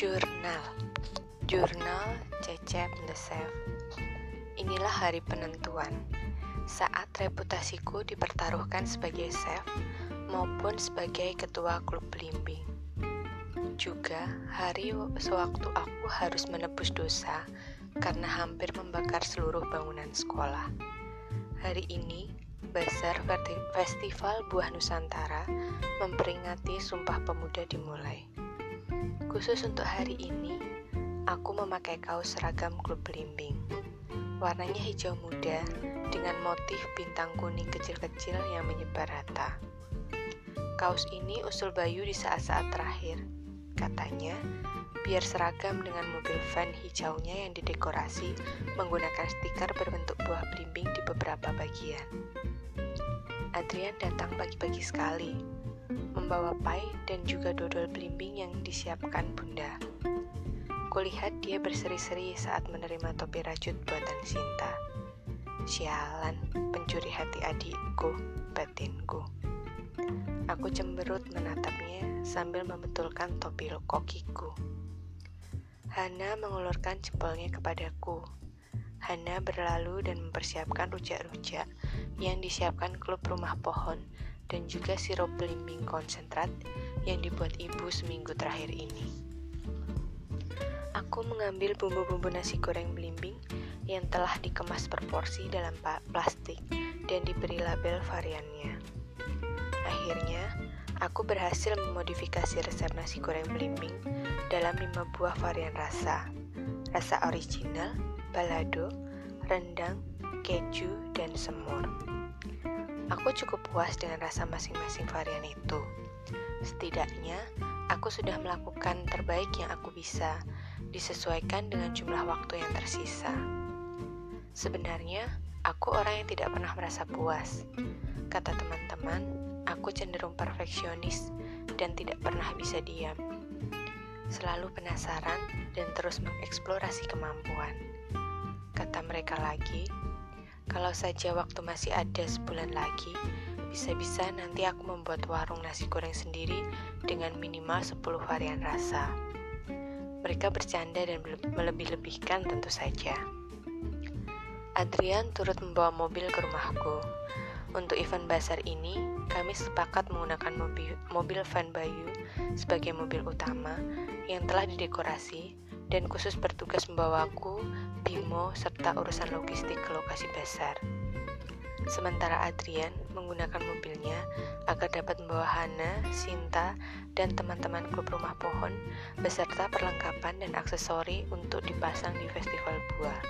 Jurnal. Jurnal Cecep The Inilah hari penentuan. Saat reputasiku dipertaruhkan sebagai chef Maupun sebagai ketua klub belimbing Juga hari sewaktu aku harus menebus dosa Karena hampir membakar seluruh bangunan sekolah. Hari ini Basar Festival Buah Nusantara memperingati Sumpah Pemuda dimulai. Khusus untuk hari ini, aku memakai kaos seragam klub belimbing. Warnanya hijau muda dengan motif bintang kuning kecil-kecil yang menyebar rata. Kaos ini usul Bayu di saat-saat terakhir. Katanya, biar seragam dengan mobil van hijaunya yang didekorasi menggunakan stiker berbentuk buah belimbing di beberapa bagian. Adrian datang pagi-pagi sekali, membawa pai dan juga dodol belimbing yang disiapkan bunda. Kulihat dia berseri-seri saat menerima topi rajut buatan Sinta. Sialan, pencuri hati adikku, batinku. Aku cemberut menatapnya sambil membetulkan topi kokiku. Hana mengulurkan jempolnya kepadaku. Hana berlalu dan mempersiapkan rujak-rujak yang disiapkan klub rumah pohon dan juga sirup belimbing konsentrat yang dibuat ibu seminggu terakhir ini. Aku mengambil bumbu-bumbu nasi goreng belimbing yang telah dikemas per porsi dalam plastik dan diberi label variannya. Akhirnya, aku berhasil memodifikasi resep nasi goreng belimbing dalam lima buah varian rasa. Rasa original, balado, rendang, keju, dan semur. Aku cukup puas dengan rasa masing-masing varian itu. Setidaknya, aku sudah melakukan terbaik yang aku bisa, disesuaikan dengan jumlah waktu yang tersisa. Sebenarnya, aku orang yang tidak pernah merasa puas. Kata teman-teman, aku cenderung perfeksionis dan tidak pernah bisa diam. Selalu penasaran dan terus mengeksplorasi kemampuan. Kata mereka lagi, kalau saja waktu masih ada sebulan lagi, bisa-bisa nanti aku membuat warung nasi goreng sendiri dengan minimal 10 varian rasa. Mereka bercanda dan melebih-lebihkan tentu saja. Adrian turut membawa mobil ke rumahku. Untuk event basar ini, kami sepakat menggunakan mobil, mobil van Bayu sebagai mobil utama yang telah didekorasi dan khusus bertugas membawaku Bimo, serta urusan logistik ke lokasi besar. Sementara Adrian menggunakan mobilnya agar dapat membawa Hana, Sinta, dan teman-teman klub rumah pohon beserta perlengkapan dan aksesori untuk dipasang di festival buah.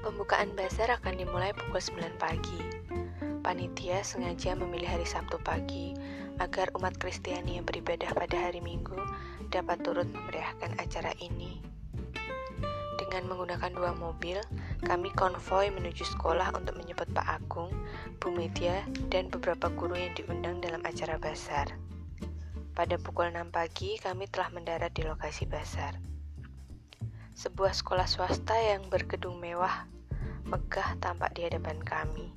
Pembukaan bazar akan dimulai pukul 9 pagi. Panitia sengaja memilih hari Sabtu pagi agar umat Kristiani yang beribadah pada hari Minggu dapat turut memeriahkan acara ini dengan menggunakan dua mobil, kami konvoi menuju sekolah untuk menyebut Pak Agung, Bu Media, dan beberapa guru yang diundang dalam acara basar. Pada pukul 6 pagi, kami telah mendarat di lokasi basar. Sebuah sekolah swasta yang bergedung mewah, megah tampak di hadapan kami.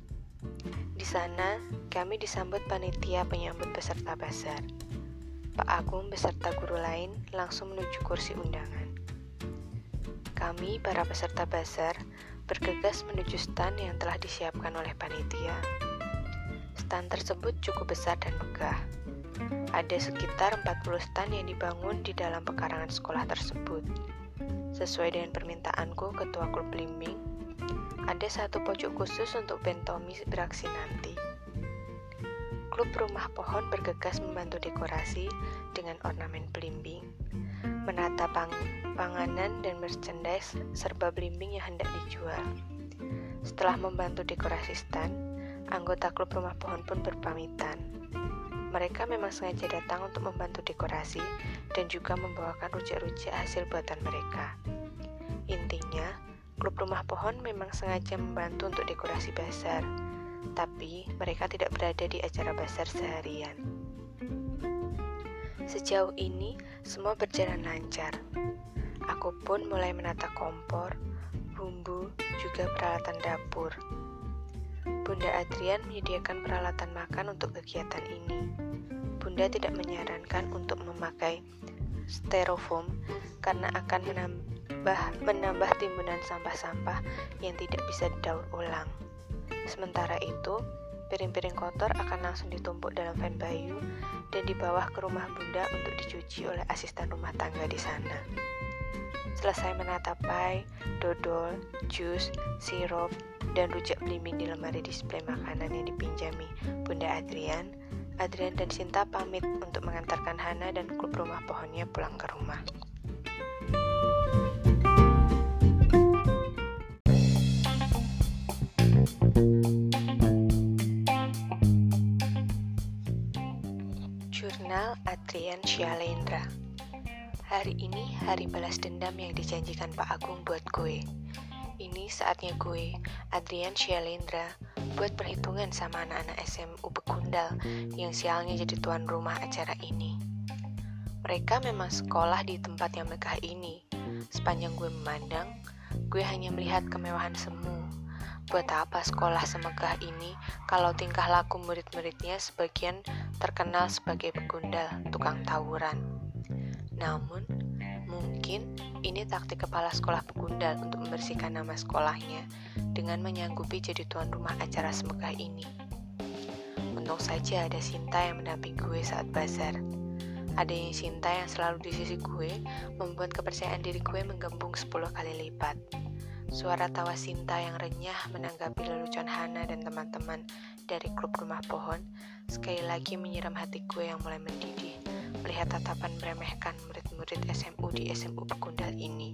Di sana, kami disambut panitia penyambut peserta basar. Pak Agung beserta guru lain langsung menuju kursi undangan. Kami, para peserta bazar, bergegas menuju stand yang telah disiapkan oleh panitia. Stand tersebut cukup besar dan megah. Ada sekitar 40 stand yang dibangun di dalam pekarangan sekolah tersebut. Sesuai dengan permintaanku ketua klub belimbing, ada satu pojok khusus untuk bentomi beraksi nanti. Klub Rumah Pohon bergegas membantu dekorasi dengan ornamen belimbing, menata pang panganan dan merchandise serba belimbing yang hendak dijual. Setelah membantu dekorasi stand, anggota klub Rumah Pohon pun berpamitan. Mereka memang sengaja datang untuk membantu dekorasi dan juga membawakan rujak-rujak hasil buatan mereka. Intinya, klub Rumah Pohon memang sengaja membantu untuk dekorasi bazar tapi mereka tidak berada di acara basar seharian. Sejauh ini, semua berjalan lancar. Aku pun mulai menata kompor, bumbu, juga peralatan dapur. Bunda Adrian menyediakan peralatan makan untuk kegiatan ini. Bunda tidak menyarankan untuk memakai styrofoam karena akan menambah menambah timbunan sampah-sampah yang tidak bisa didaur ulang. Sementara itu, piring-piring kotor akan langsung ditumpuk dalam van Bayu dan dibawa ke rumah bunda untuk dicuci oleh asisten rumah tangga di sana. Selesai menata pie, dodol, jus, sirup, dan rujak belimbing di lemari display makanan yang dipinjami Bunda Adrian, Adrian dan Sinta pamit untuk mengantarkan Hana dan klub rumah pohonnya pulang ke rumah. Jurnal Adrian Shalendra Hari ini hari balas dendam yang dijanjikan Pak Agung buat gue. Ini saatnya gue, Adrian Shalendra, buat perhitungan sama anak-anak SMU Bekundal yang sialnya jadi tuan rumah acara ini. Mereka memang sekolah di tempat yang megah ini. Sepanjang gue memandang, gue hanya melihat kemewahan semu. Buat apa sekolah semegah ini kalau tingkah laku murid-muridnya sebagian terkenal sebagai begundal, tukang tawuran. Namun, mungkin ini taktik kepala sekolah Begundal untuk membersihkan nama sekolahnya dengan menyanggupi jadi tuan rumah acara semegah ini. Untung saja ada Sinta yang mendampingi gue saat bazar. Ada yang Sinta yang selalu di sisi gue membuat kepercayaan diri gue menggembung 10 kali lipat. Suara tawa Sinta yang renyah menanggapi lelucon Hana dan teman-teman dari klub rumah pohon sekali lagi menyiram hati gue yang mulai mendidih melihat tatapan meremehkan murid-murid SMU di SMU Bekundal ini.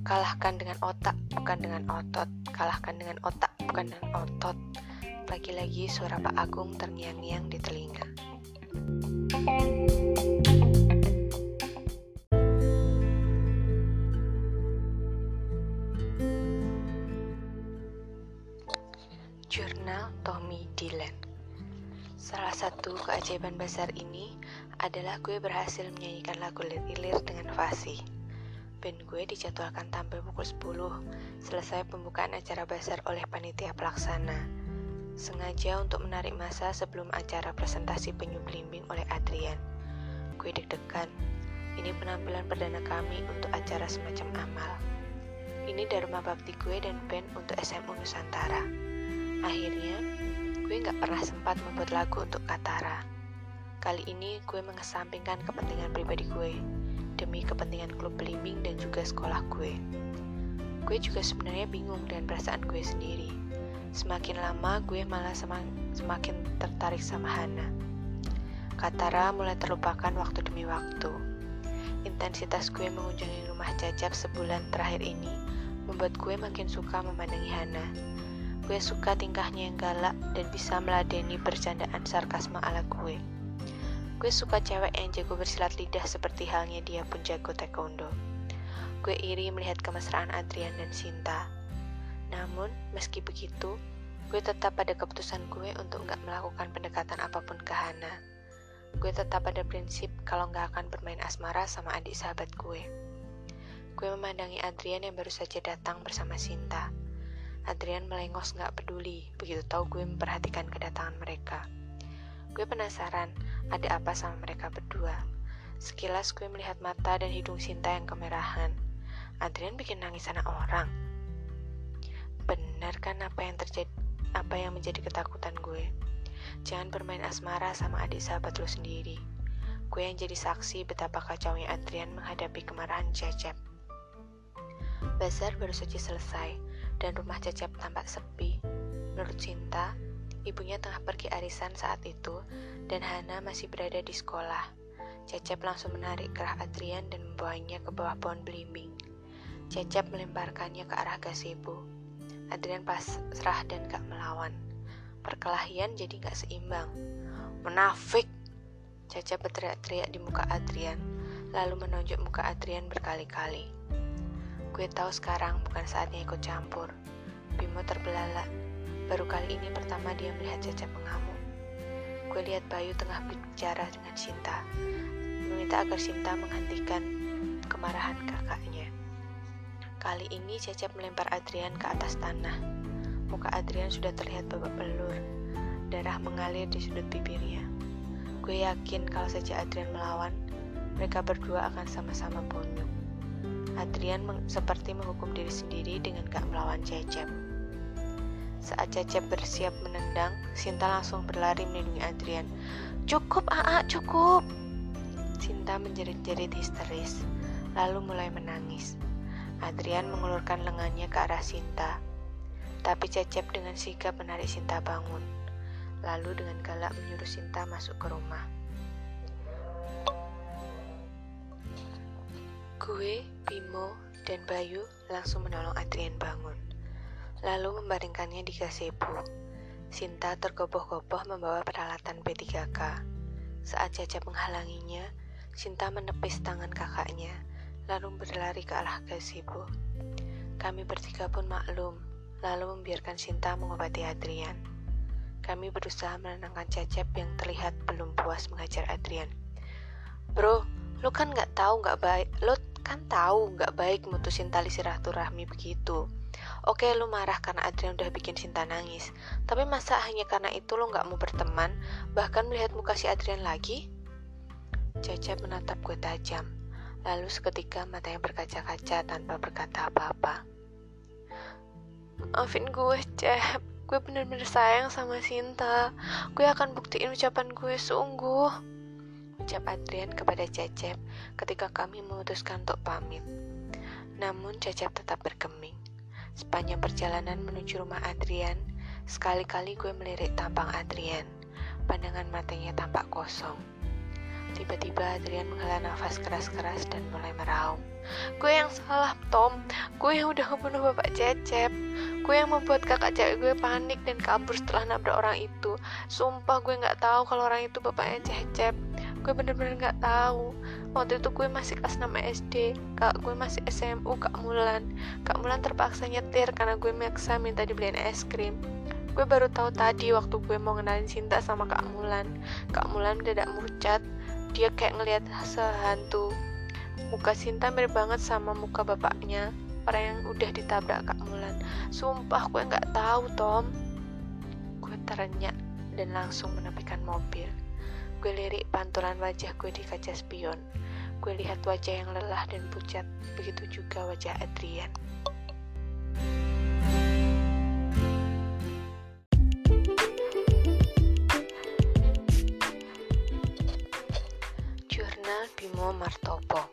Kalahkan dengan otak, bukan dengan otot. Kalahkan dengan otak, bukan dengan otot. Lagi-lagi suara Pak Agung terngiang-ngiang di telinga. Jurnal keajaiban besar ini adalah gue berhasil menyanyikan lagu Lir-Ilir dengan fasih. Band gue dijadwalkan tampil pukul 10, selesai pembukaan acara besar oleh panitia pelaksana. Sengaja untuk menarik masa sebelum acara presentasi penyu belimbing oleh Adrian. Gue deg-degan, ini penampilan perdana kami untuk acara semacam amal. Ini Dharma Bakti gue dan band untuk SMU Nusantara. Akhirnya, gue gak pernah sempat membuat lagu untuk Katara. Kali ini gue mengesampingkan kepentingan pribadi gue demi kepentingan klub belimbing dan juga sekolah gue. Gue juga sebenarnya bingung dengan perasaan gue sendiri. Semakin lama gue malah semakin tertarik sama Hana. Katara mulai terlupakan waktu demi waktu. Intensitas gue mengunjungi rumah Cacap sebulan terakhir ini membuat gue makin suka memandangi Hana. Gue suka tingkahnya yang galak dan bisa meladeni bercandaan sarkasme ala gue. Gue suka cewek yang jago bersilat lidah seperti halnya dia pun jago taekwondo. Gue iri melihat kemesraan Adrian dan Sinta. Namun, meski begitu, gue tetap pada keputusan gue untuk nggak melakukan pendekatan apa pun ke Hana. Gue tetap pada prinsip kalau nggak akan bermain asmara sama adik sahabat gue. Gue memandangi Adrian yang baru saja datang bersama Sinta. Adrian melengos nggak peduli, begitu tahu gue memperhatikan kedatangan mereka. Gue penasaran, ada apa sama mereka berdua. Sekilas gue melihat mata dan hidung Sinta yang kemerahan. Adrian bikin nangis anak orang. Benar kan apa yang terjadi, apa yang menjadi ketakutan gue? Jangan bermain asmara sama adik sahabat lo sendiri. Gue yang jadi saksi betapa kacaunya Adrian menghadapi kemarahan Cecep. Bazar baru saja selesai dan rumah Cecep tampak sepi. Menurut Cinta, Ibunya tengah pergi arisan saat itu, dan Hana masih berada di sekolah. Cecep langsung menarik kerah Adrian dan membawanya ke bawah pohon belimbing. Cecep melemparkannya ke arah gazebo. Adrian pasrah dan gak melawan. Perkelahian jadi gak seimbang. Menafik! Cecep berteriak-teriak di muka Adrian, lalu menonjok muka Adrian berkali-kali. Gue tahu sekarang bukan saatnya ikut campur. Bimo terbelalak Baru kali ini pertama dia melihat Cecep mengamuk. Gue lihat Bayu tengah bicara dengan Sinta, meminta agar Sinta menghentikan kemarahan kakaknya. Kali ini Cecep melempar Adrian ke atas tanah. Muka Adrian sudah terlihat babak belur, darah mengalir di sudut bibirnya. Gue yakin kalau saja Adrian melawan, mereka berdua akan sama-sama bonyok. Adrian seperti menghukum diri sendiri dengan gak melawan Cecep. Saat Cecep bersiap menendang, Sinta langsung berlari melindungi Adrian. Cukup, Aa, cukup! Sinta menjerit-jerit histeris, lalu mulai menangis. Adrian mengulurkan lengannya ke arah Sinta, tapi Cecep dengan sigap menarik Sinta bangun, lalu dengan galak menyuruh Sinta masuk ke rumah. Gue, Bimo, dan Bayu langsung menolong Adrian bangun, lalu membaringkannya di gazebo. Sinta tergopoh-gopoh membawa peralatan P3K. Saat Caca menghalanginya, Sinta menepis tangan kakaknya, lalu berlari ke arah gazebo. Kami bertiga pun maklum, lalu membiarkan Sinta mengobati Adrian. Kami berusaha menenangkan Cecep yang terlihat belum puas mengajar Adrian. Bro, lu kan nggak tahu nggak baik, lu kan tahu nggak baik mutusin tali silaturahmi begitu. Oke, lu marah karena Adrian udah bikin Sinta nangis. Tapi masa hanya karena itu lu nggak mau berteman, bahkan melihat muka si Adrian lagi? Cecep menatap gue tajam. Lalu seketika matanya berkaca-kaca tanpa berkata apa-apa. Maafin gue, Cep. Gue bener-bener sayang sama Sinta. Gue akan buktiin ucapan gue sungguh ucap Adrian kepada Cecep ketika kami memutuskan untuk pamit. Namun Cecep tetap bergeming. Sepanjang perjalanan menuju rumah Adrian, sekali-kali gue melirik tampang Adrian. Pandangan matanya tampak kosong. Tiba-tiba Adrian menghela nafas keras-keras dan mulai meraung. Gue yang salah, Tom. Gue yang udah membunuh bapak Cecep. Gue yang membuat kakak cewek gue panik dan kabur setelah nabrak orang itu. Sumpah gue nggak tahu kalau orang itu bapaknya Cecep gue bener-bener nggak tahu. Waktu itu gue masih kelas 6 SD kak gue masih SMU kak Mulan. Kak Mulan terpaksa nyetir karena gue maksa minta dibeliin es krim. Gue baru tahu tadi waktu gue mau ngenalin Sinta sama kak Mulan. Kak Mulan mendadak murcat dia kayak ngelihat sehantu muka Sinta mirip banget sama muka bapaknya. Orang yang udah ditabrak kak Mulan. Sumpah gue nggak tahu Tom. Gue terenyak dan langsung menepikan mobil Gue lirik pantulan wajah gue di kaca spion. Gue lihat wajah yang lelah dan pucat, begitu juga wajah Adrian. Jurnal Bimo Martopo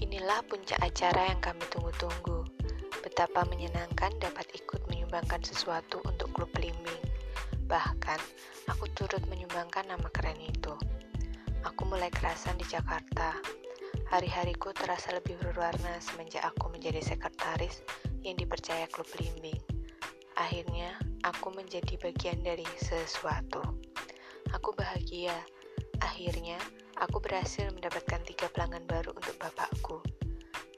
Inilah puncak acara yang kami tunggu-tunggu. Betapa menyenangkan dapat ikut menyumbangkan sesuatu untuk klub belimbing. Bahkan, aku turut menyumbangkan nama keren itu. Aku mulai kerasan di Jakarta. Hari-hariku terasa lebih berwarna semenjak aku menjadi sekretaris yang dipercaya klub limbing. Akhirnya, aku menjadi bagian dari sesuatu. Aku bahagia. Akhirnya, aku berhasil mendapatkan tiga pelanggan baru untuk bapakku.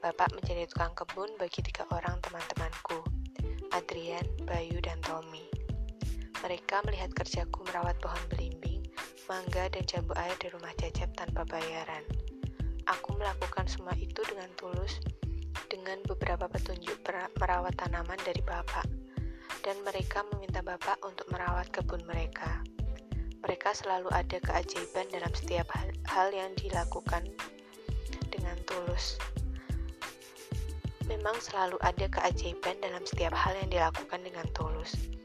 Bapak menjadi tukang kebun bagi tiga orang teman-temanku, Adrian, Bayu, dan Tommy. Mereka melihat kerjaku merawat pohon belimbing, mangga, dan jambu air di rumah Cecep tanpa bayaran. Aku melakukan semua itu dengan tulus, dengan beberapa petunjuk merawat tanaman dari Bapak, dan mereka meminta Bapak untuk merawat kebun mereka. Mereka selalu ada keajaiban dalam setiap hal, hal yang dilakukan dengan tulus. Memang selalu ada keajaiban dalam setiap hal yang dilakukan dengan tulus.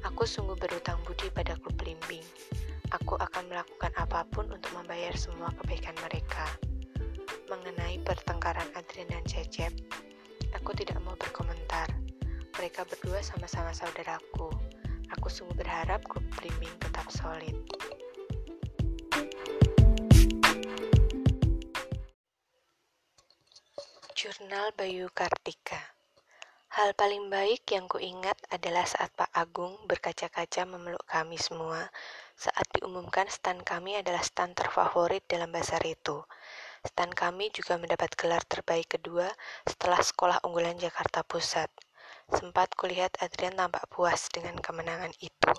Aku sungguh berutang budi pada klub belimbing. Aku akan melakukan apa pun untuk membayar semua kebaikan mereka. Mengenai pertengkaran Adrian dan Cecep, aku tidak mau berkomentar. Mereka berdua sama-sama saudaraku. Aku sungguh berharap klub belimbing tetap solid. Jurnal Bayu Kartika Hal paling baik yang kuingat adalah saat Pak Agung berkaca-kaca memeluk kami semua saat diumumkan stand kami adalah stand terfavorit dalam bazar itu. Stand kami juga mendapat gelar terbaik kedua setelah Sekolah Unggulan Jakarta Pusat. Sempat kulihat Adrian tampak puas dengan kemenangan itu.